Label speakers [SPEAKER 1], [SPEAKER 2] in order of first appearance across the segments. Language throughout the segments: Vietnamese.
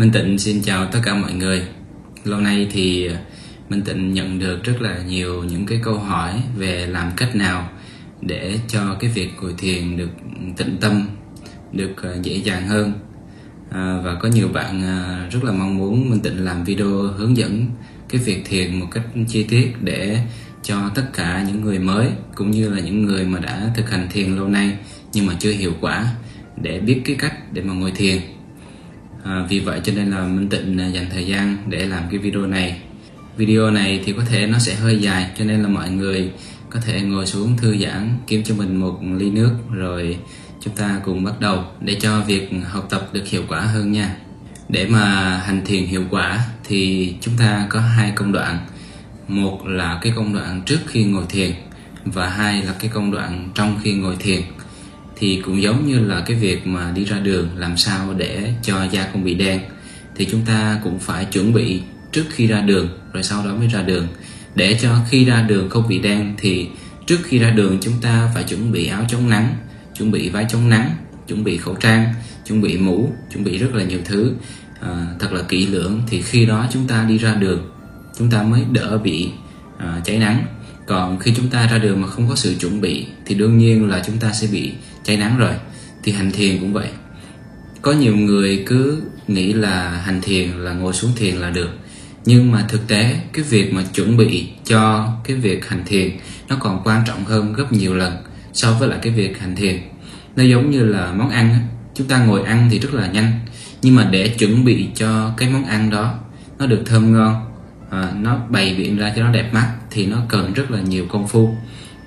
[SPEAKER 1] Minh Tịnh xin chào tất cả mọi người. Lâu nay thì ờ, Minh Tịnh nhận được rất là nhiều những cái câu hỏi về làm cách nào để cho cái việc ngồi thiền được tĩnh tâm, được ờ, dễ dàng hơn. À, và có nhiều bạn rất là mong muốn Minh Tịnh làm video hướng dẫn cái việc thiền một cách chi tiết để cho tất cả những người mới cũng như là những người mà đã thực hành thiền lâu nay nhưng mà chưa hiệu quả để biết cái cách để mà ngồi thiền à, vì vậy cho nên là Minh Tịnh à, dành thời gian để làm cái video này. Video này thì có thể nó sẽ hơi dài cho nên là mọi người có thể ngồi xuống thư giãn kiếm cho mình một ly nước rồi chúng ta cùng bắt đầu để cho việc học tập được hiệu quả hơn nha. Để mà hành thiền hiệu quả thì chúng ta có hai công đoạn. Một là cái công đoạn trước khi ngồi thiền và hai là cái công đoạn trong khi ngồi thiền thì cũng giống như là cái việc mà đi ra đường làm sao để cho da không bị đen. Thì chúng ta cũng phải chuẩn bị trước khi ra đường rồi sau đó mới ra đường. Để cho khi ra đường không bị đen thì trước khi ra đường chúng ta phải chuẩn bị áo chống nắng chuẩn bị váy chống nắng chuẩn bị khẩu trang chuẩn bị mũ chuẩn bị rất là nhiều thứ. À, thật là kỹ lưỡng thì khi đó chúng ta đi ra đường chúng ta mới đỡ bị à, cháy nắng. Còn khi chúng ta ra đường mà không có sự chuẩn bị thì đương nhiên là chúng ta sẽ bị cháy nắng rồi thì hành thiền cũng vậy. Có nhiều người cứ nghĩ là hành thiền là ngồi xuống thiền là được nhưng mà thực tế cái việc mà chuẩn bị cho cái việc hành thiền nó còn quan trọng hơn gấp nhiều lần so với lại cái việc hành thiền. Nó giống như là món ăn chúng ta ngồi ăn thì rất là nhanh nhưng mà để chuẩn bị cho cái món ăn đó nó được thơm ngon à, nó bày biện ra cho nó đẹp mắt thì nó cần rất là nhiều công phu.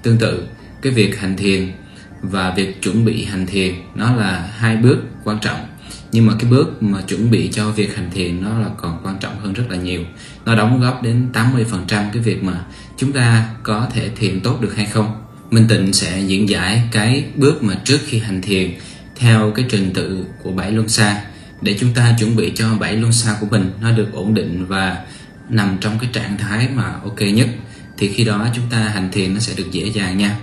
[SPEAKER 1] Tương tự cái việc hành thiền và việc chuẩn bị hành thiền nó là hai bước quan trọng. Nhưng mà cái bước mà chuẩn bị cho việc hành thiền nó là còn quan trọng hơn rất là nhiều. Nó đóng góp đến 80% cái việc mà chúng ta có thể thiền tốt được hay không. Minh Tịnh sẽ diễn giải cái bước mà trước khi hành thiền theo cái trình tự của bảy luân xa. Để chúng ta chuẩn bị cho bảy luân xa của mình, nó được ổn định và nằm trong cái trạng thái mà ok nhất, thì khi đó chúng ta hành thiền nó sẽ được dễ dàng nha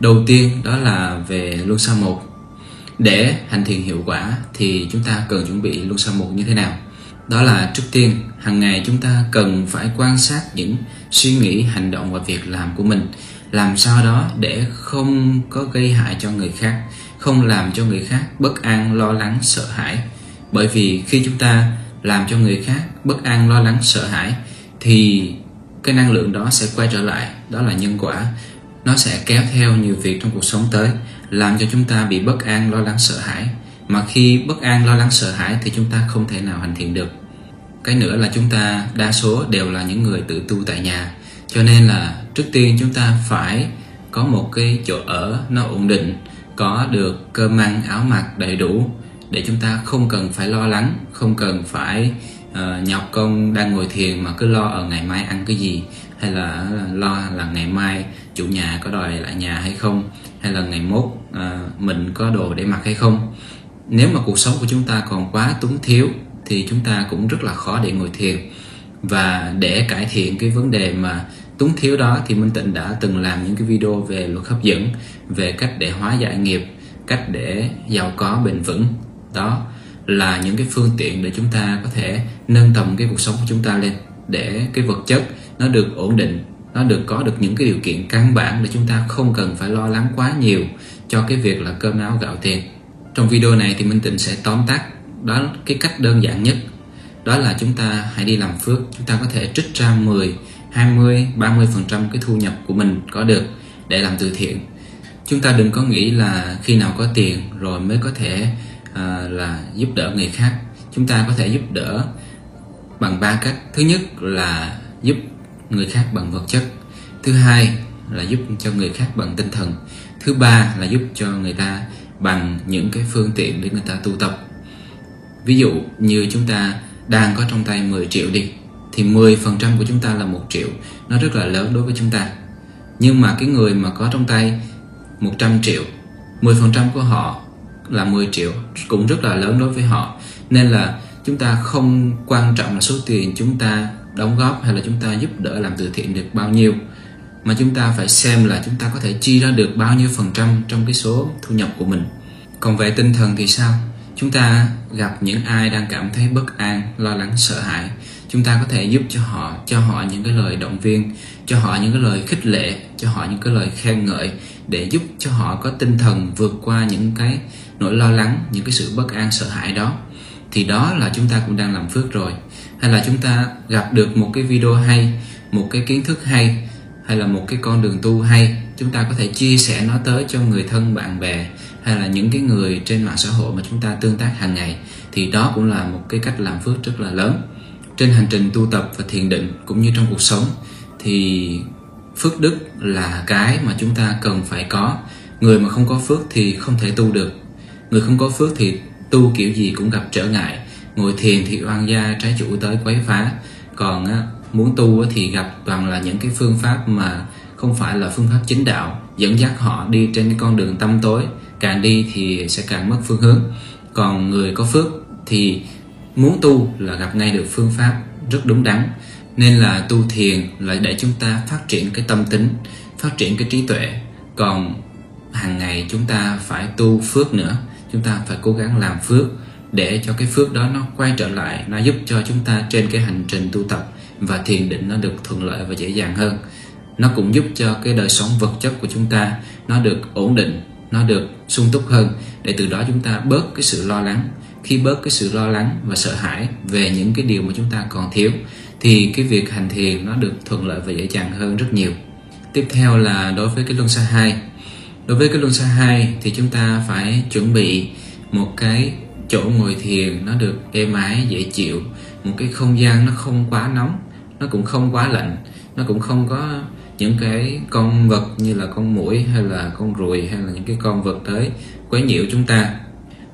[SPEAKER 1] đầu tiên đó là về luân xa một. Để hành thiền hiệu quả thì chúng ta cần chuẩn bị luân xa một như thế nào? Đó là trước tiên, hàng ngày chúng ta cần phải quan sát những suy nghĩ, hành động và việc làm của mình. Làm sao đó để không có gây hại cho người khác, không làm cho người khác bất an, lo lắng, sợ hãi. Bởi vì khi chúng ta làm cho người khác bất an, lo lắng, sợ hãi thì cái năng lượng đó sẽ quay trở lại. Đó là nhân quả nó sẽ kéo theo nhiều việc trong cuộc sống tới làm cho chúng ta bị bất an lo lắng sợ hãi. Mà khi bất an lo lắng sợ hãi thì chúng ta không thể nào hành thiện được. Cái nữa là chúng ta đa số đều là những người tự tu tại nhà. Cho nên là trước tiên chúng ta phải có một cái chỗ ở nó ổn định có được cơm ăn áo mặc đầy đủ để chúng ta không cần phải lo lắng không cần phải uh, nhọc công đang ngồi thiền mà cứ lo ở ngày mai ăn cái gì hay là lo là ngày mai chủ nhà có đòi lại nhà hay không hay là ngày mốt à, mình có đồ để mặc hay không. Nếu mà cuộc sống của chúng ta còn quá túng thiếu thì chúng ta cũng rất là khó để ngồi thiền. Và để cải thiện cái vấn đề mà túng thiếu đó thì Minh Tịnh đã từng làm những cái video về luật hấp dẫn về cách để hóa giải nghiệp cách để giàu có bền vững. Đó là những cái phương tiện để chúng ta có thể nâng tầm cái cuộc sống của chúng ta lên để cái vật chất nó được ổn định nó được có được những cái điều kiện căn bản để chúng ta không cần phải lo lắng quá nhiều cho cái việc là cơm áo gạo tiền. Trong video này thì Minh Tịnh sẽ tóm tắt đó cái cách đơn giản nhất. Đó là chúng ta hãy đi làm phước chúng ta có thể trích ra 10 20 30 phần trăm cái thu nhập của mình có được để làm từ thiện. Chúng ta đừng có nghĩ là khi nào có tiền rồi mới có thể à, là giúp đỡ người khác. Chúng ta có thể giúp đỡ bằng ba cách. Thứ nhất là giúp người khác bằng vật chất. Thứ hai là giúp cho người khác bằng tinh thần. Thứ ba là giúp cho người ta bằng những cái phương tiện để người ta tu tập. Ví dụ như chúng ta đang có trong tay 10 triệu đi, thì 10% của chúng ta là một triệu. Nó rất là lớn đối với chúng ta. Nhưng mà cái người mà có trong tay 100 triệu 10% của họ là 10 triệu, cũng rất là lớn đối với họ. Nên là chúng ta không quan trọng là số tiền chúng ta đóng góp hay là chúng ta giúp đỡ làm từ thiện được bao nhiêu, mà chúng ta phải xem là chúng ta có thể chi ra được bao nhiêu phần trăm trong cái số thu nhập của mình. Còn về tinh thần thì sao? Chúng ta gặp những ai đang cảm thấy bất an, lo lắng, sợ hãi, chúng ta có thể giúp cho họ cho họ những cái lời động viên, cho họ những cái lời khích lệ, cho họ những cái lời khen ngợi để giúp cho họ có tinh thần vượt qua những cái nỗi lo lắng, những cái sự bất an, sợ hãi đó. Thì đó là chúng ta cũng đang làm phước rồi hay là chúng ta gặp được một cái video hay, một cái kiến thức hay hay là một cái con đường tu hay, chúng ta có thể chia sẻ nó tới cho người thân, bạn bè, hay là những cái người trên mạng xã hội mà chúng ta tương tác hàng ngày. Thì đó cũng là một cái cách làm phước rất là lớn. Trên hành trình tu tập và thiền định cũng như trong cuộc sống, thì phước đức là cái mà chúng ta cần phải có. Người mà không có phước thì không thể tu được. Người không có phước thì tu kiểu gì cũng gặp trở ngại ngồi thiền thì oan gia trái chủ tới quấy phá. Còn á, muốn tu thì gặp toàn là những cái phương pháp mà không phải là phương pháp chính đạo dẫn dắt họ đi trên cái con đường tâm tối. Càng đi thì sẽ càng mất phương hướng. Còn người có phước thì muốn tu là gặp ngay được phương pháp rất đúng đắn. Nên là tu thiền là để chúng ta phát triển cái tâm tính phát triển cái trí tuệ. Còn hàng ngày chúng ta phải tu phước nữa chúng ta phải cố gắng làm phước để cho cái phước đó nó quay trở lại, nó giúp cho chúng ta trên cái hành trình tu tập và thiền định nó được thuận lợi và dễ dàng hơn. Nó cũng giúp cho cái đời sống vật chất của chúng ta nó được ổn định, nó được sung túc hơn. Để từ đó chúng ta bớt cái sự lo lắng. Khi bớt cái sự lo lắng và sợ hãi về những cái điều mà chúng ta còn thiếu, thì cái việc hành thiền nó được thuận lợi và dễ dàng hơn rất nhiều. Tiếp theo là đối với cái luân xa hai. Đối với cái luân xa hai thì chúng ta phải chuẩn bị một cái chỗ ngồi thiền nó được êm ái, dễ chịu. Một cái không gian nó không quá nóng, nó cũng không quá lạnh, nó cũng không có những cái con vật như là con muỗi hay là con ruồi hay là những cái con vật tới quấy nhiễu chúng ta.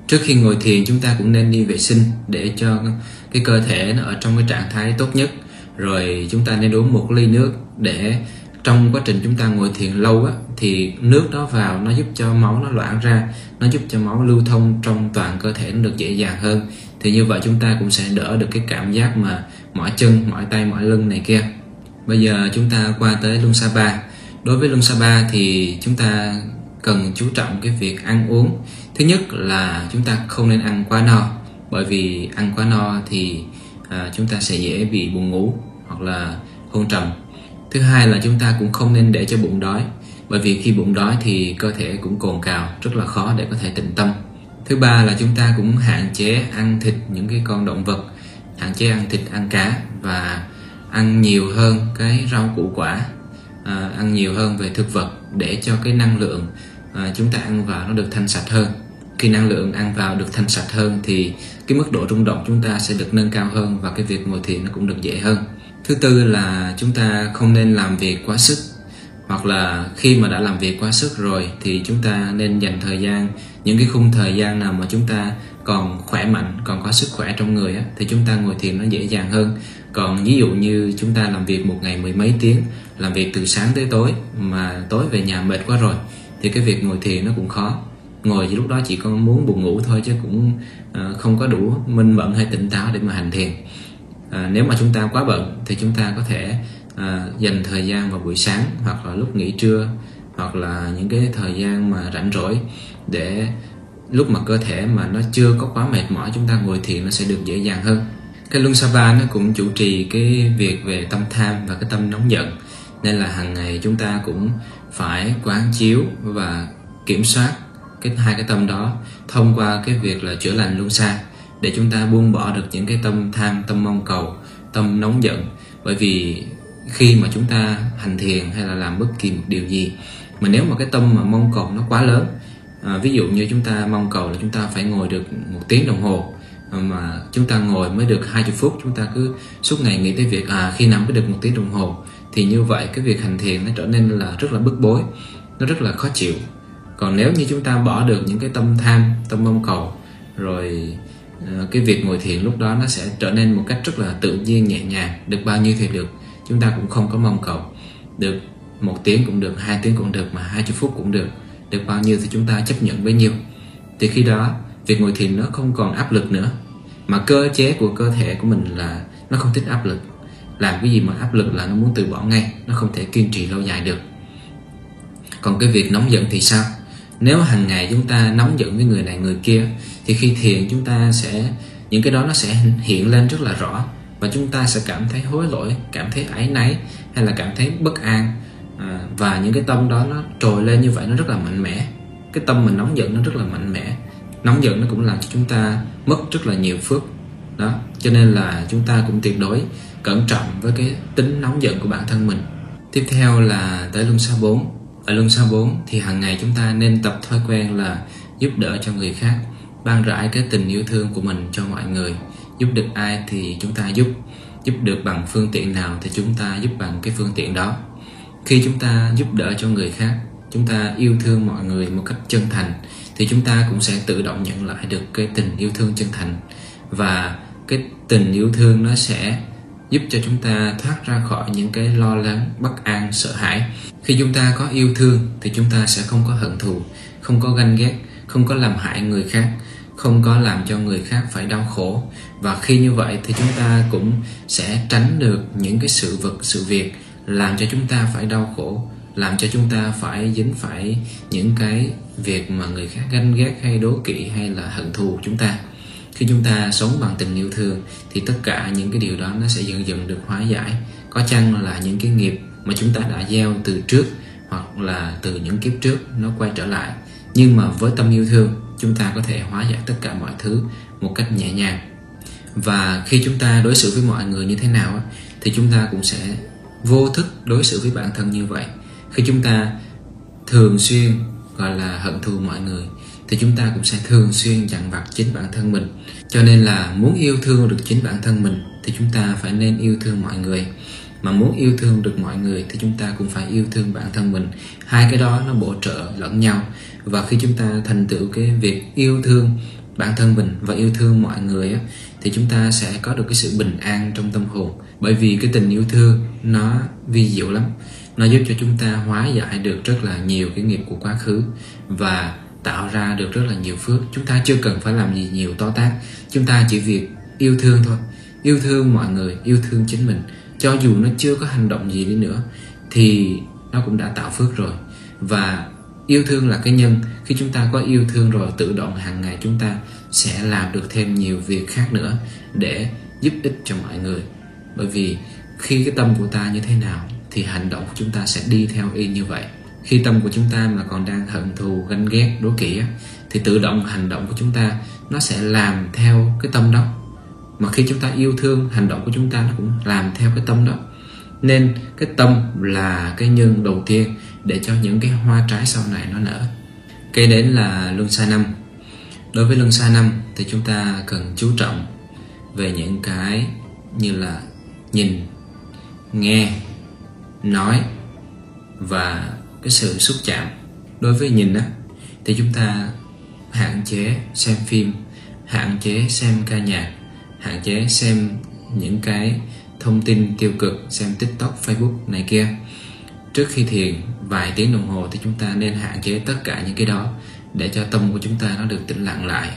[SPEAKER 1] Trước khi ngồi thiền, chúng ta cũng nên đi vệ sinh để cho cái cơ thể nó ở trong cái trạng thái tốt nhất. Rồi chúng ta nên uống một ly nước để trong quá trình chúng ta ngồi thiền lâu á, thì nước đó vào nó giúp cho máu nó loãng ra nó giúp cho máu lưu thông trong toàn cơ thể nó được dễ dàng hơn. Thì như vậy chúng ta cũng sẽ đỡ được cái cảm giác mà mỏi chân mỏi tay mỏi lưng này kia. Bây giờ chúng ta qua tới Luân Sapa đối với Luân Sapa thì chúng ta cần chú trọng cái việc ăn uống. Thứ nhất là chúng ta không nên ăn quá no bởi vì ăn quá no thì à, chúng ta sẽ dễ bị buồn ngủ hoặc là hôn trầm thứ hai là chúng ta cũng không nên để cho bụng đói bởi vì khi bụng đói thì cơ thể cũng cồn cào rất là khó để có thể tĩnh tâm. Thứ ba là chúng ta cũng hạn chế ăn thịt những cái con động vật hạn chế ăn thịt ăn cá và ăn nhiều hơn cái rau củ quả à, ăn nhiều hơn về thực vật để cho cái năng lượng à, chúng ta ăn vào nó được thanh sạch hơn. Khi năng lượng ăn vào được thanh sạch hơn thì cái mức độ rung động chúng ta sẽ được nâng cao hơn và cái việc ngồi thiền nó cũng được dễ hơn thứ tư là chúng ta không nên làm việc quá sức hoặc là khi mà đã làm việc quá sức rồi thì chúng ta nên dành thời gian những cái khung thời gian nào mà chúng ta còn khỏe mạnh còn có sức khỏe trong người á, thì chúng ta ngồi thiền nó dễ dàng hơn. Còn ví dụ như chúng ta làm việc một ngày mười mấy tiếng làm việc từ sáng tới tối mà tối về nhà mệt quá rồi thì cái việc ngồi thiền nó cũng khó. Ngồi lúc đó chỉ có muốn buồn ngủ thôi chứ cũng ờ, không có đủ minh mẫn hay tỉnh táo để mà hành thiền à, nếu mà chúng ta quá bận thì chúng ta có thể à, dành thời gian vào buổi sáng hoặc là lúc nghỉ trưa hoặc là những cái thời gian mà rảnh rỗi để lúc mà cơ thể mà nó chưa có quá mệt mỏi chúng ta ngồi thiền nó sẽ được dễ dàng hơn. Cái luân sava nó cũng chủ trì cái việc về tâm tham và cái tâm nóng giận nên là hàng ngày chúng ta cũng phải quán chiếu và kiểm soát cái hai cái tâm đó thông qua cái việc là chữa lành luân xa để chúng ta buông bỏ được những cái tâm tham tâm mong cầu tâm nóng giận. Bởi vì khi mà chúng ta hành thiền hay là làm bất kỳ một điều gì mà nếu mà cái tâm mà mong cầu nó quá lớn à, ví dụ như chúng ta mong cầu là chúng ta phải ngồi được một tiếng đồng hồ à, mà chúng ta ngồi mới được 20 phút chúng ta cứ suốt ngày nghĩ tới việc à khi nào mới được một tiếng đồng hồ thì như vậy cái việc hành thiền nó trở nên là rất là bức bối nó rất là khó chịu. Còn nếu như chúng ta bỏ được những cái tâm tham tâm mong cầu rồi Ờ, cái việc ngồi thiền lúc đó nó sẽ trở nên một cách rất là tự nhiên, nhẹ nhàng, được bao nhiêu thì được. Chúng ta cũng không có mong cầu. Được một tiếng cũng được, hai tiếng cũng được, mà hai chục phút cũng được. Được bao nhiêu thì chúng ta chấp nhận bấy nhiêu. Thì khi đó, việc ngồi thiền nó không còn áp lực nữa. Mà cơ chế của cơ thể của mình là nó không thích áp lực. Làm cái gì mà áp lực là nó muốn từ bỏ ngay, nó không thể kiên trì lâu dài được. Còn cái việc nóng giận thì sao? Nếu hàng ngày chúng ta nóng giận với người này người kia thì khi thiền chúng ta sẽ những cái đó nó sẽ hiện lên rất là rõ. Và chúng ta sẽ cảm thấy hối lỗi cảm thấy áy náy hay là cảm thấy bất an. À, và những cái tâm đó nó trồi lên như vậy nó rất là mạnh mẽ. Cái tâm mình nóng giận nó rất là mạnh mẽ. Nóng giận nó cũng làm cho chúng ta mất rất là nhiều phước. Đó cho nên là chúng ta cũng tuyệt đối cẩn trọng với cái tính nóng giận của bản thân mình. Tiếp theo là tới luân xa 4 ở luân sau 4 thì hàng ngày chúng ta nên tập thói quen là giúp đỡ cho người khác, ban rãi cái tình yêu thương của mình cho mọi người. Giúp được ai thì chúng ta giúp. Giúp được bằng phương tiện nào thì chúng ta giúp bằng cái phương tiện đó. Khi chúng ta giúp đỡ cho người khác, chúng ta yêu thương mọi người một cách chân thành, thì chúng ta cũng sẽ tự động nhận lại được cái tình yêu thương chân thành. Và cái tình yêu thương nó sẽ giúp cho chúng ta thoát ra khỏi những cái lo lắng, bất an, sợ hãi. Khi chúng ta có yêu thương thì chúng ta sẽ không có hận thù, không có ganh ghét, không có làm hại người khác, không có làm cho người khác phải đau khổ. Và khi như vậy thì chúng ta cũng sẽ tránh được những cái sự vật, sự việc làm cho chúng ta phải đau khổ, làm cho chúng ta phải dính phải những cái việc mà người khác ganh ghét hay đố kỵ hay là hận thù chúng ta khi chúng ta sống bằng tình yêu thương, thì tất cả những cái điều đó nó sẽ dần dần được hóa giải. Có chăng là những cái nghiệp mà chúng ta đã gieo từ trước, hoặc là từ những kiếp trước, nó quay trở lại. Nhưng mà với tâm yêu thương, chúng ta có thể hóa giải tất cả mọi thứ một cách nhẹ nhàng. Và khi chúng ta đối xử với mọi người như thế nào thì chúng ta cũng sẽ vô thức đối xử với bản thân như vậy. Khi chúng ta thường xuyên, gọi là, hận thù mọi người thì chúng ta cũng sẽ thường xuyên dằn vặt chính bản thân mình. Cho nên là muốn yêu thương được chính bản thân mình thì chúng ta phải nên yêu thương mọi người. Mà muốn yêu thương được mọi người thì chúng ta cũng phải yêu thương bản thân mình. Hai cái đó nó bổ trợ lẫn nhau. Và khi chúng ta thành tựu cái việc yêu thương bản thân mình và yêu thương mọi người á, thì chúng ta sẽ có được cái sự bình an trong tâm hồn. Bởi vì cái tình yêu thương nó vi diệu lắm. Nó giúp cho chúng ta hóa giải được rất là nhiều cái nghiệp của quá khứ. Và tạo ra được rất là nhiều phước. Chúng ta chưa cần phải làm gì nhiều to tát. Chúng ta chỉ việc yêu thương thôi. Yêu thương mọi người, yêu thương chính mình. Cho dù nó chưa có hành động gì đi nữa, thì nó cũng đã tạo phước rồi. Và yêu thương là cái nhân. Khi chúng ta có yêu thương rồi, tự động hàng ngày chúng ta sẽ làm được thêm nhiều việc khác nữa để giúp ích cho mọi người. Bởi vì khi cái tâm của ta như thế nào, thì hành động của chúng ta sẽ đi theo y như vậy khi tâm của chúng ta mà còn đang hận thù, ganh ghét, đố kỵ thì tự động hành động của chúng ta nó sẽ làm theo cái tâm đó. Mà khi chúng ta yêu thương, hành động của chúng ta nó cũng làm theo cái tâm đó. Nên cái tâm là cái nhân đầu tiên để cho những cái hoa trái sau này nó nở. Kế đến là luân xa năm. Đối với luân xa năm thì chúng ta cần chú trọng về những cái như là nhìn, nghe, nói và cái sự xúc chạm đối với nhìn á, thì chúng ta hạn chế xem phim, hạn chế xem ca nhạc, hạn chế xem những cái thông tin tiêu cực, xem tiktok, facebook này kia. Trước khi thiền vài tiếng đồng hồ thì chúng ta nên hạn chế tất cả những cái đó để cho tâm của chúng ta nó được tĩnh lặng lại.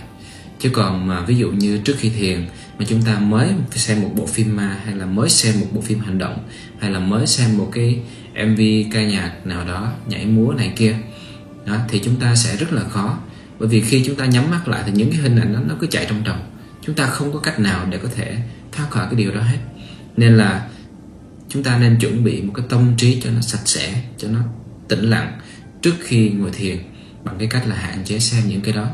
[SPEAKER 1] Chứ còn mà ví dụ như trước khi thiền mà chúng ta mới xem một bộ phim ma, hay là mới xem một bộ phim hành động, hay là mới xem một cái mv ca nhạc nào đó nhảy múa này kia. Đó, thì chúng ta sẽ rất là khó. Bởi vì khi chúng ta nhắm mắt lại thì những cái hình ảnh đó nó cứ chạy trong đầu chúng ta không có cách nào để có thể thoát khỏi cái điều đó hết. Nên là chúng ta nên chuẩn bị một cái tâm trí cho nó sạch sẽ cho nó tĩnh lặng trước khi ngồi thiền bằng cái cách là hạn chế xem những cái đó.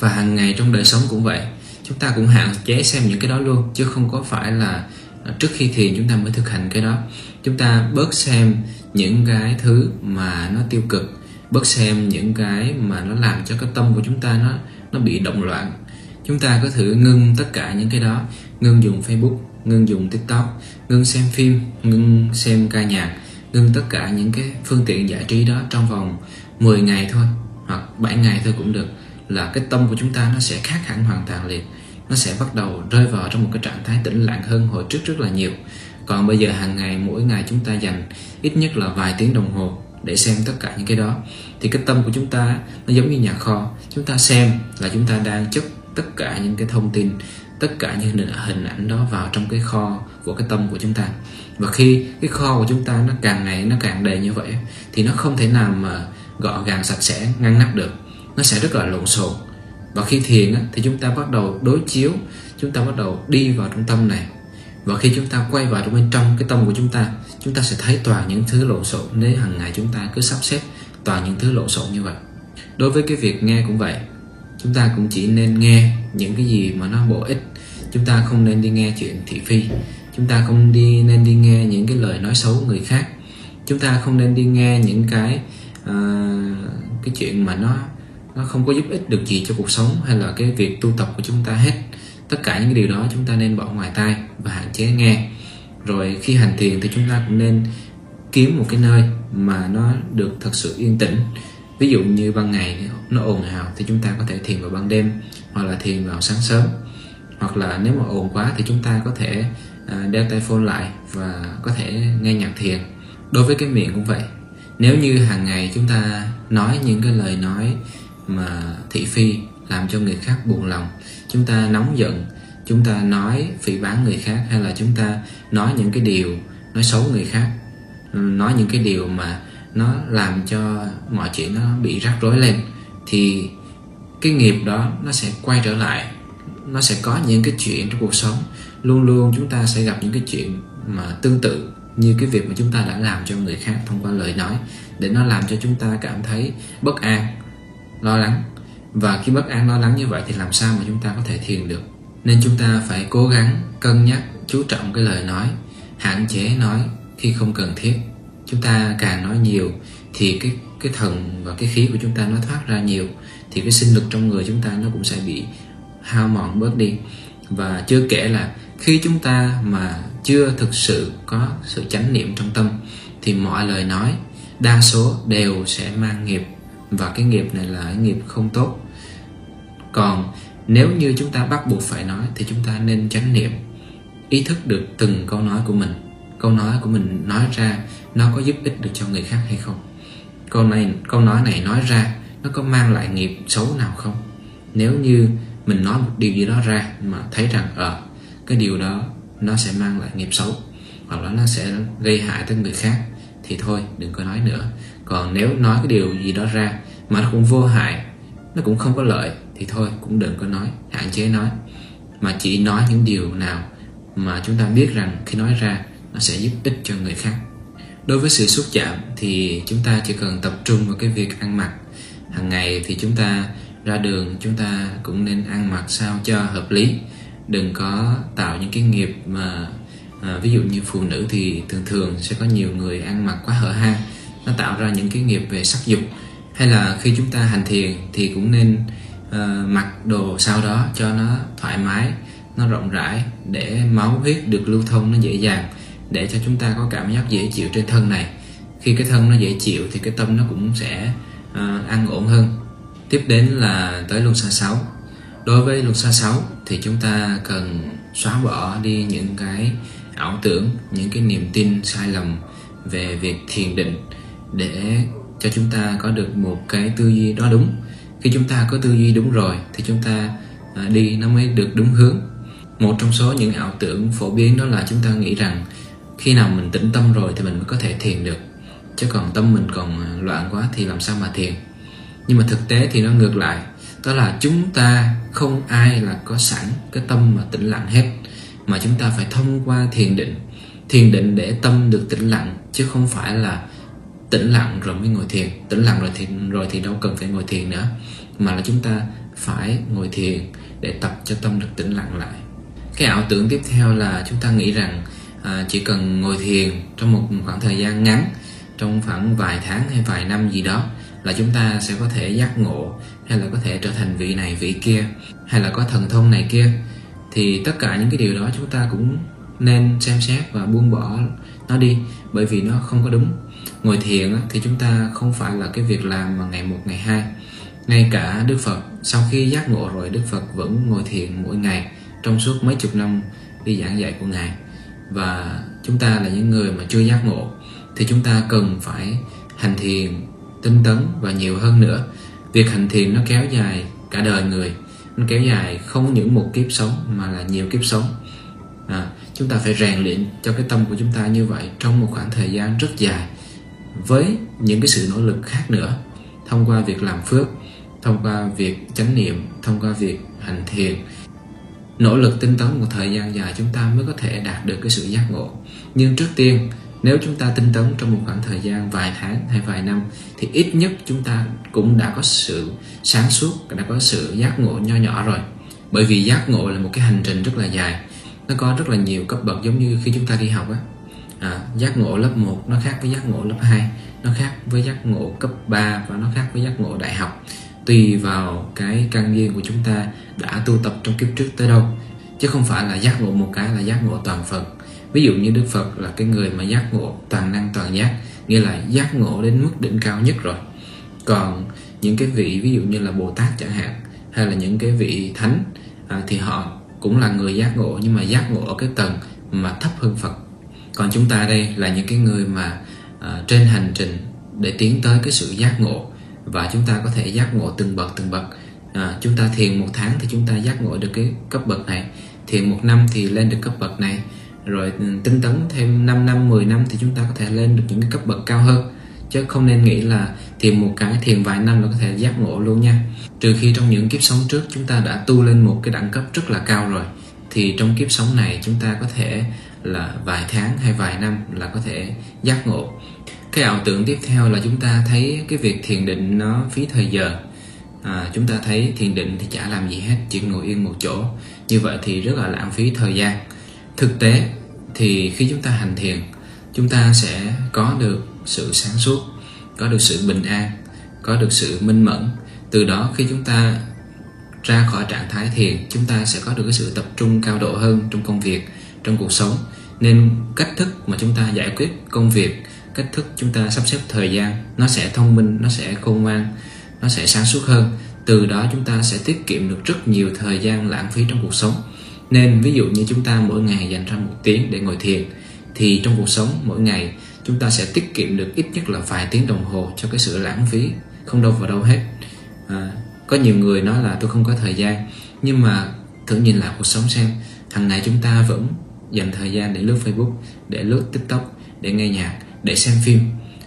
[SPEAKER 1] Và hàng ngày trong đời sống cũng vậy chúng ta cũng hạn chế xem những cái đó luôn chứ không có phải là trước khi thiền chúng ta mới thực hành cái đó chúng ta bớt xem những cái thứ mà nó tiêu cực, bớt xem những cái mà nó làm cho cái tâm của chúng ta nó nó bị động loạn. Chúng ta có thử ngưng tất cả những cái đó, ngưng dùng facebook, ngưng dùng tiktok, ngưng xem phim, ngưng xem ca nhạc, ngưng tất cả những cái phương tiện giải trí đó trong vòng 10 ngày thôi, hoặc 7 ngày thôi cũng được, là cái tâm của chúng ta nó sẽ khác hẳn hoàn toàn liền. Nó sẽ bắt đầu rơi vào trong một cái trạng thái tĩnh lặng hơn hồi trước rất là nhiều còn bây giờ hàng ngày, mỗi ngày chúng ta dành ít nhất là vài tiếng đồng hồ để xem tất cả những cái đó. Thì cái tâm của chúng ta, nó giống như nhà kho. Chúng ta xem là chúng ta đang chất tất cả những cái thông tin, tất cả những hình ảnh đó vào trong cái kho của cái tâm của chúng ta. Và khi cái kho của chúng ta nó càng ngày nó càng đầy như vậy, thì nó không thể nào mà gọn gàng, sạch sẽ, ngăn nắp được. Nó sẽ rất là lộn xộn. Và khi thiền thì chúng ta bắt đầu đối chiếu, chúng ta bắt đầu đi vào trung tâm này và khi chúng ta quay vào trong bên trong cái tâm của chúng ta chúng ta sẽ thấy toàn những thứ lộn xộn nếu hàng ngày chúng ta cứ sắp xếp toàn những thứ lộn xộn như vậy. Đối với cái việc nghe cũng vậy chúng ta cũng chỉ nên nghe những cái gì mà nó bổ ích. Chúng ta không nên đi nghe chuyện thị phi. Chúng ta không đi nên đi nghe những cái lời nói xấu người khác. Chúng ta không nên đi nghe những cái uh, cái chuyện mà nó nó không có giúp ích được gì cho cuộc sống hay là cái việc tu tập của chúng ta hết tất cả những điều đó chúng ta nên bỏ ngoài tai và hạn chế nghe. Rồi khi hành thiền thì chúng ta cũng nên kiếm một cái nơi mà nó được thật sự yên tĩnh. Ví dụ như ban ngày nó ồn ào thì chúng ta có thể thiền vào ban đêm hoặc là thiền vào sáng sớm. Hoặc là nếu mà ồn quá thì chúng ta có thể à, đeo tai phone lại và có thể nghe nhạc thiền. Đối với cái miệng cũng vậy. Nếu như hàng ngày chúng ta nói những cái lời nói mà thị phi làm cho người khác buồn lòng chúng ta nóng giận, chúng ta nói phỉ bán người khác, hay là chúng ta nói những cái điều nói xấu người khác, nói những cái điều mà nó làm cho mọi chuyện nó bị rắc rối lên, thì cái nghiệp đó nó sẽ quay trở lại, nó sẽ có những cái chuyện trong cuộc sống. Luôn luôn chúng ta sẽ gặp những cái chuyện mà tương tự như cái việc mà chúng ta đã làm cho người khác thông qua lời nói, để nó làm cho chúng ta cảm thấy bất an, lo lắng và khi bất an lo lắng như vậy thì làm sao mà chúng ta có thể thiền được? Nên chúng ta phải cố gắng, cân nhắc, chú trọng cái lời nói, hạn chế nói khi không cần thiết. Chúng ta càng nói nhiều thì cái cái thần và cái khí của chúng ta nó thoát ra nhiều, thì cái sinh lực trong người chúng ta nó cũng sẽ bị hao mòn bớt đi. Và chưa kể là khi chúng ta mà chưa thực sự có sự chánh niệm trong tâm, thì mọi lời nói, đa số đều sẽ mang nghiệp và cái nghiệp này là cái nghiệp không tốt. Còn nếu như chúng ta bắt buộc phải nói thì chúng ta nên chánh niệm ý thức được từng câu nói của mình. Câu nói của mình nói ra nó có giúp ích được cho người khác hay không? Câu này câu nói này nói ra nó có mang lại nghiệp xấu nào không? Nếu như mình nói một điều gì đó ra mà thấy rằng ở à, cái điều đó nó sẽ mang lại nghiệp xấu hoặc là nó sẽ gây hại tới người khác thì thôi đừng có nói nữa còn nếu nói cái điều gì đó ra mà nó cũng vô hại nó cũng không có lợi thì thôi cũng đừng có nói hạn chế nói. Mà chỉ nói những điều nào mà chúng ta biết rằng khi nói ra nó sẽ giúp ích cho người khác. Đối với sự xúc chạm thì chúng ta chỉ cần tập trung vào cái việc ăn mặc. Hàng ngày thì chúng ta ra đường chúng ta cũng nên ăn mặc sao cho hợp lý. Đừng có tạo những cái nghiệp mà à, ví dụ như phụ nữ thì thường thường sẽ có nhiều người ăn mặc quá hở hang nó tạo ra những cái nghiệp về sắc dục. Hay là khi chúng ta hành thiền thì cũng nên uh, mặc đồ sau đó cho nó thoải mái nó rộng rãi để máu huyết được lưu thông nó dễ dàng để cho chúng ta có cảm giác dễ chịu trên thân này. Khi cái thân nó dễ chịu thì cái tâm nó cũng sẽ uh, an ổn hơn. Tiếp đến là tới luân xa 6 đối với luân xa 6 thì chúng ta cần xóa bỏ đi những cái ảo tưởng những cái niềm tin sai lầm về việc thiền định để cho chúng ta có được một cái tư duy đó đúng. Khi chúng ta có tư duy đúng rồi, thì chúng ta à, đi nó mới được đúng hướng. Một trong số những ảo tưởng phổ biến đó là chúng ta nghĩ rằng khi nào mình tĩnh tâm rồi thì mình mới có thể thiền được. Chứ còn tâm mình còn à, loạn quá thì làm sao mà thiền? Nhưng mà thực tế thì nó ngược lại. Đó là chúng ta không ai là có sẵn cái tâm mà tĩnh lặng hết, mà chúng ta phải thông qua thiền định. Thiền định để tâm được tĩnh lặng, chứ không phải là tĩnh lặng rồi mới ngồi thiền. Tĩnh lặng rồi thì rồi thì đâu cần phải ngồi thiền nữa mà là chúng ta phải ngồi thiền để tập cho tâm được tĩnh lặng lại. Cái ảo tưởng tiếp theo là chúng ta nghĩ rằng à, chỉ cần ngồi thiền trong một khoảng thời gian ngắn trong khoảng vài tháng hay vài năm gì đó là chúng ta sẽ có thể giác ngộ hay là có thể trở thành vị này vị kia hay là có thần thông này kia. Thì tất cả những cái điều đó chúng ta cũng nên xem xét và buông bỏ nó đi bởi vì nó không có đúng ngồi thiền thì chúng ta không phải là cái việc làm mà ngày một ngày hai. Ngay cả đức phật sau khi giác ngộ rồi đức phật vẫn ngồi thiền mỗi ngày trong suốt mấy chục năm đi giảng dạy của ngài. Và chúng ta là những người mà chưa giác ngộ thì chúng ta cần phải hành thiền tinh tấn và nhiều hơn nữa. Việc hành thiền nó kéo dài cả đời người nó kéo dài không những một kiếp sống mà là nhiều kiếp sống. À, chúng ta phải rèn luyện cho cái tâm của chúng ta như vậy trong một khoảng thời gian rất dài với những cái sự nỗ lực khác nữa thông qua việc làm phước, thông qua việc chánh niệm, thông qua việc hành thiền. Nỗ lực tinh tấn một thời gian dài chúng ta mới có thể đạt được cái sự giác ngộ. Nhưng trước tiên, nếu chúng ta tinh tấn trong một khoảng thời gian vài tháng hay vài năm, thì ít nhất chúng ta cũng đã có sự sáng suốt, đã có sự giác ngộ nho nhỏ rồi. Bởi vì giác ngộ là một cái hành trình rất là dài. Nó có rất là nhiều cấp bậc giống như khi chúng ta đi học á à, giác ngộ lớp 1 nó khác với giác ngộ lớp 2 nó khác với giác ngộ cấp 3 và nó khác với giác ngộ đại học. Tùy vào cái căn duyên của chúng ta đã tu tập trong kiếp trước tới đâu chứ không phải là giác ngộ một cái là giác ngộ toàn phần. Ví dụ như đức phật là cái người mà giác ngộ toàn năng toàn giác nghĩa là giác ngộ đến mức đỉnh cao nhất rồi. Còn những cái vị ví dụ như là bồ tát chẳng hạn hay là những cái vị thánh à, thì họ cũng là người giác ngộ nhưng mà giác ngộ ở cái tầng mà thấp hơn phật còn chúng ta đây là những cái người mà à, trên hành trình để tiến tới cái sự giác ngộ. Và chúng ta có thể giác ngộ từng bậc từng bậc. À, chúng ta thiền một tháng thì chúng ta giác ngộ được cái cấp bậc này. Thiền một năm thì lên được cấp bậc này. Rồi ừ, tinh tấn thêm 5 năm 10 năm thì chúng ta có thể lên được những cái cấp bậc cao hơn. Chứ không nên nghĩ là thiền một cái thiền vài năm là có thể giác ngộ luôn nha. Trừ khi trong những kiếp sống trước chúng ta đã tu lên một cái đẳng cấp rất là cao rồi thì trong kiếp sống này chúng ta có thể là vài tháng hay vài năm là có thể giác ngộ. Cái ảo tưởng tiếp theo là chúng ta thấy cái việc thiền định nó phí thời giờ. À, chúng ta thấy thiền định thì chả làm gì hết chỉ ngồi yên một chỗ. Như vậy thì rất là lãng phí thời gian. Thực tế thì khi chúng ta hành thiền chúng ta sẽ có được sự sáng suốt có được sự bình an có được sự minh mẫn. Từ đó khi chúng ta ra khỏi trạng thái thiền chúng ta sẽ có được cái sự tập trung cao độ hơn trong công việc trong cuộc sống. Nên cách thức mà chúng ta giải quyết công việc cách thức chúng ta sắp xếp thời gian nó sẽ thông minh nó sẽ khôn ngoan nó sẽ sáng suốt hơn. Từ đó chúng ta sẽ tiết kiệm được rất nhiều thời gian lãng phí trong cuộc sống. Nên ví dụ như chúng ta mỗi ngày dành ra một tiếng để ngồi thiền thì trong cuộc sống mỗi ngày chúng ta sẽ tiết kiệm được ít nhất là vài tiếng đồng hồ cho cái sự lãng phí không đâu vào đâu hết. À, có nhiều người nói là tôi không có thời gian nhưng mà thử nhìn lại cuộc sống xem hàng ngày chúng ta vẫn dành thời gian để lướt facebook, để lướt tiktok, để nghe nhạc, để xem phim.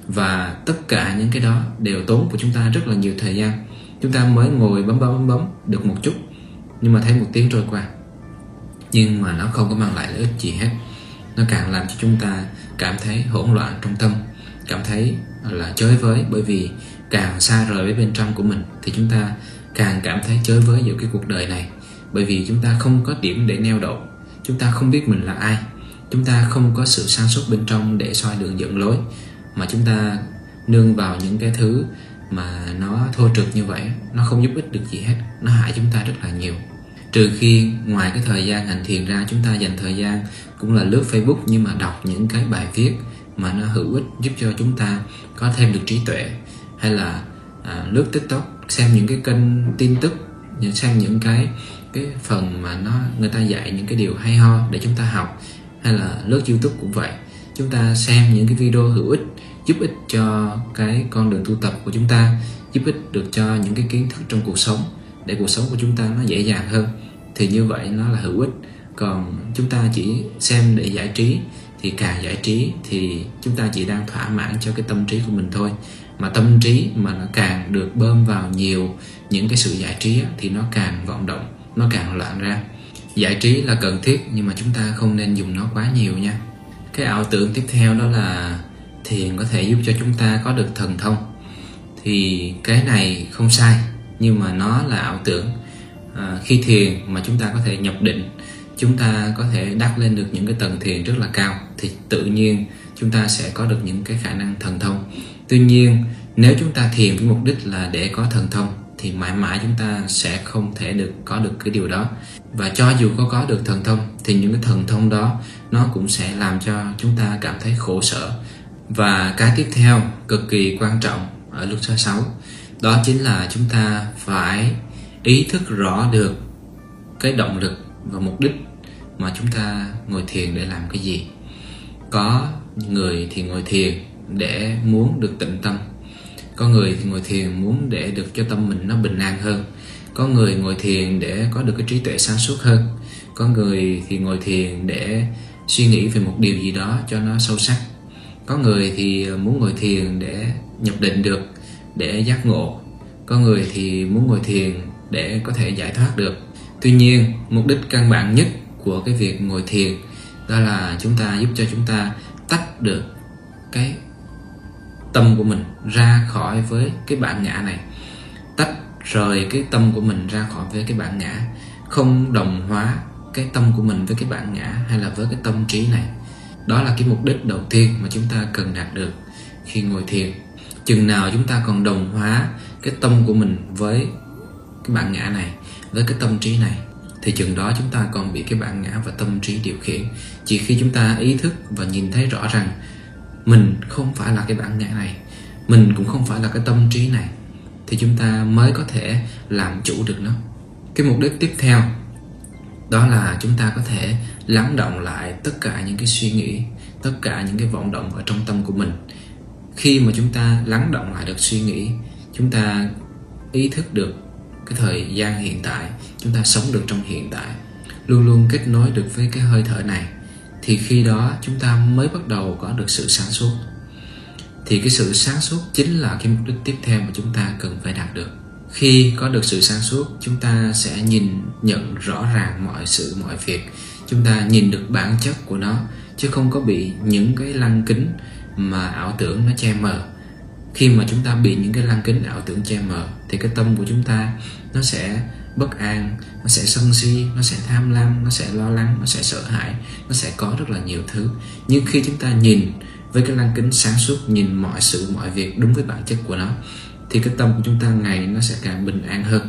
[SPEAKER 1] Và tất cả những cái đó đều tốn của chúng ta rất là nhiều thời gian. Chúng ta mới ngồi bấm bấm bấm bấm được một chút, nhưng mà thấy một tiếng trôi qua. Nhưng mà nó không có mang lại lợi ích gì hết. Nó càng làm cho chúng ta cảm thấy hỗn loạn trong tâm, cảm thấy là chới với, bởi vì càng xa rời với bên trong của mình thì chúng ta càng cảm thấy chới với giữa cái cuộc đời này. Bởi vì chúng ta không có điểm để neo đậu chúng ta không biết mình là ai. Chúng ta không có sự sáng suốt bên trong để soi đường dẫn lối mà chúng ta nương vào những cái thứ mà nó thô trực như vậy nó không giúp ích được gì hết nó hại chúng ta rất là nhiều. Trừ khi ngoài cái thời gian hành thiền ra chúng ta dành thời gian cũng là lướt facebook nhưng mà đọc những cái bài viết mà nó hữu ích giúp cho chúng ta có thêm được trí tuệ hay là à, lướt tiktok xem những cái kênh tin tức xem những cái cái phần mà nó, người ta dạy những cái điều hay ho để chúng ta học, hay là lớp youtube cũng vậy. Chúng ta xem những cái video hữu ích, giúp ích cho cái con đường tu tập của chúng ta, giúp ích được cho những cái kiến thức trong cuộc sống, để cuộc sống của chúng ta nó dễ dàng hơn. Thì như vậy nó là hữu ích. Còn chúng ta chỉ xem để giải trí, thì càng giải trí thì chúng ta chỉ đang thỏa mãn cho cái tâm trí của mình thôi. Mà tâm trí mà nó càng được bơm vào nhiều những cái sự giải trí thì nó càng vọng động nó càng loạn ra. Giải trí là cần thiết nhưng mà chúng ta không nên dùng nó quá nhiều nha. Cái ảo tưởng tiếp theo đó là thiền có thể giúp cho chúng ta có được thần thông. Thì cái này không sai nhưng mà nó là ảo tưởng. À, khi thiền mà chúng ta có thể nhập định chúng ta có thể đắc lên được những cái tầng thiền rất là cao thì tự nhiên chúng ta sẽ có được những cái khả năng thần thông. Tuy nhiên nếu chúng ta thiền với mục đích là để có thần thông thì mãi mãi chúng ta sẽ không thể được, có được cái điều đó. Và cho dù có có được thần thông, thì những cái thần thông đó, nó cũng sẽ làm cho chúng ta cảm thấy khổ sở. Và cái tiếp theo, cực kỳ quan trọng ở lúc số 6 đó chính là chúng ta phải ý thức rõ được cái động lực và mục đích mà chúng ta ngồi thiền để làm cái gì. Có người thì ngồi thiền để muốn được tịnh tâm có người thì ngồi thiền muốn để được cho tâm mình nó bình an hơn. Có người ngồi thiền để có được cái trí tuệ sáng suốt hơn. Có người thì ngồi thiền để suy nghĩ về một điều gì đó cho nó sâu sắc. Có người thì ờ, muốn ngồi thiền để nhập định được, để giác ngộ. Có người thì muốn ngồi thiền để có thể giải thoát được. Tuy nhiên, mục đích căn bản nhất của cái việc ngồi thiền đó là chúng ta giúp cho chúng ta tách được cái tâm của mình ra khỏi với cái bản ngã này. Tách rời cái tâm của mình ra khỏi với cái bản ngã. Không đồng hóa cái tâm của mình với cái bản ngã hay là với cái tâm trí này. Đó là cái mục đích đầu tiên mà chúng ta cần đạt được khi ngồi thiền. Chừng nào chúng ta còn đồng hóa cái tâm của mình với cái bản ngã này, với cái tâm trí này, thì chừng đó chúng ta còn bị cái bản ngã và tâm trí điều khiển. Chỉ khi chúng ta ý thức và nhìn thấy rõ rằng mình không phải là cái bản ngã này. Mình cũng không phải là cái tâm trí này. Thì chúng ta mới có thể làm chủ được nó. Cái mục đích tiếp theo, đó là chúng ta có thể lắng động lại tất cả những cái suy nghĩ, tất cả những cái vọng động ở trong tâm của mình. Khi mà chúng ta lắng động lại được suy nghĩ, chúng ta ý thức được cái thời gian hiện tại, chúng ta sống được trong hiện tại. Luôn luôn kết nối được với cái hơi thở này thì khi đó chúng ta mới bắt đầu có được sự sáng suốt. Thì cái sự sáng suốt chính là cái mục đích tiếp theo mà chúng ta cần phải đạt được. Khi có được sự sáng suốt, chúng ta sẽ nhìn nhận rõ ràng mọi sự, mọi việc. Chúng ta nhìn được bản chất của nó, chứ không có bị những cái lăng kính mà ảo tưởng nó che mờ. Khi mà chúng ta bị những cái lăng kính ảo tưởng che mờ, thì cái tâm của chúng ta nó sẽ bất an, nó sẽ sân si, nó sẽ tham lam, nó sẽ lo lắng, nó sẽ sợ hãi, nó sẽ có rất là nhiều thứ. Nhưng khi chúng ta nhìn với cái lăng kính sáng suốt, nhìn mọi sự, mọi việc đúng với bản chất của nó, thì cái tâm của chúng ta ngày nó sẽ càng bình an hơn,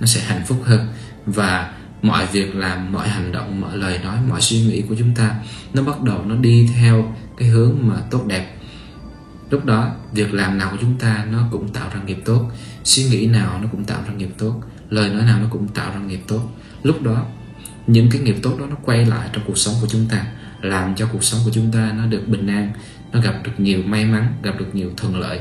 [SPEAKER 1] nó sẽ hạnh phúc hơn. Và mọi việc làm, mọi hành động, mọi lời nói, mọi suy nghĩ của chúng ta, nó bắt đầu nó đi theo cái hướng mà tốt đẹp lúc đó việc làm nào của chúng ta nó cũng tạo ra nghiệp tốt suy nghĩ nào nó cũng tạo ra nghiệp tốt lời nói nào nó cũng tạo ra nghiệp tốt. Lúc đó những cái nghiệp tốt đó nó quay lại trong cuộc sống của chúng ta làm cho cuộc sống của chúng ta nó được bình an nó gặp được nhiều may mắn gặp được nhiều thuận lợi.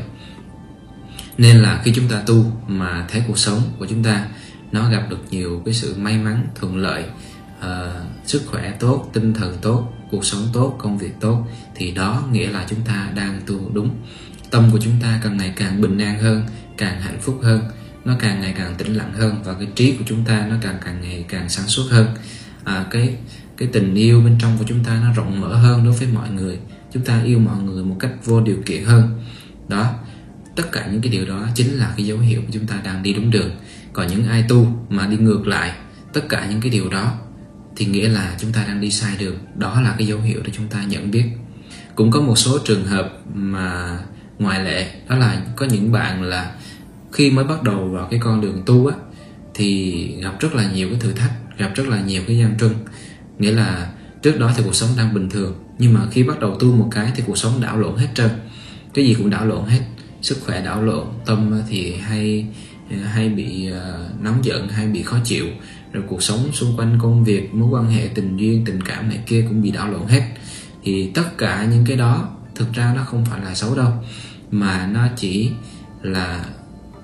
[SPEAKER 1] Nên là khi chúng ta tu mà thấy cuộc sống của chúng ta nó gặp được nhiều cái sự may mắn thuận lợi uh, sức khỏe tốt tinh thần tốt cuộc sống tốt công việc tốt thì đó nghĩa là chúng ta đang tu đúng. Tâm của chúng ta càng ngày càng bình an hơn càng hạnh phúc hơn nó càng ngày càng tĩnh lặng hơn và cái trí của chúng ta nó càng càng ngày càng sáng suốt hơn. À, cái cái tình yêu bên trong của chúng ta nó rộng mở hơn đối với mọi người. Chúng ta yêu mọi người một cách vô điều kiện hơn. Đó tất cả những cái điều đó chính là cái dấu hiệu của chúng ta đang đi đúng đường. Còn những ai tu mà đi ngược lại tất cả những cái điều đó thì nghĩa là chúng ta đang đi sai đường. Đó là cái dấu hiệu để chúng ta nhận biết. Cũng có một số trường hợp mà ngoại lệ, đó là có những bạn là khi mới bắt đầu vào cái con đường tu á, thì gặp rất là nhiều cái thử thách, gặp rất là nhiều cái gian truân nghĩa là trước đó thì cuộc sống đang bình thường, nhưng mà khi bắt đầu tu một cái thì cuộc sống đảo lộn hết trơn. Cái gì cũng đảo lộn hết. Sức khỏe đảo lộn, tâm thì hay hay bị ờ, nóng giận, hay bị khó chịu rồi cuộc sống xung quanh công việc, mối quan hệ tình duyên, tình cảm này kia cũng bị đảo lộn hết. Thì tất cả những cái đó, thực ra nó không phải là xấu đâu, mà nó chỉ là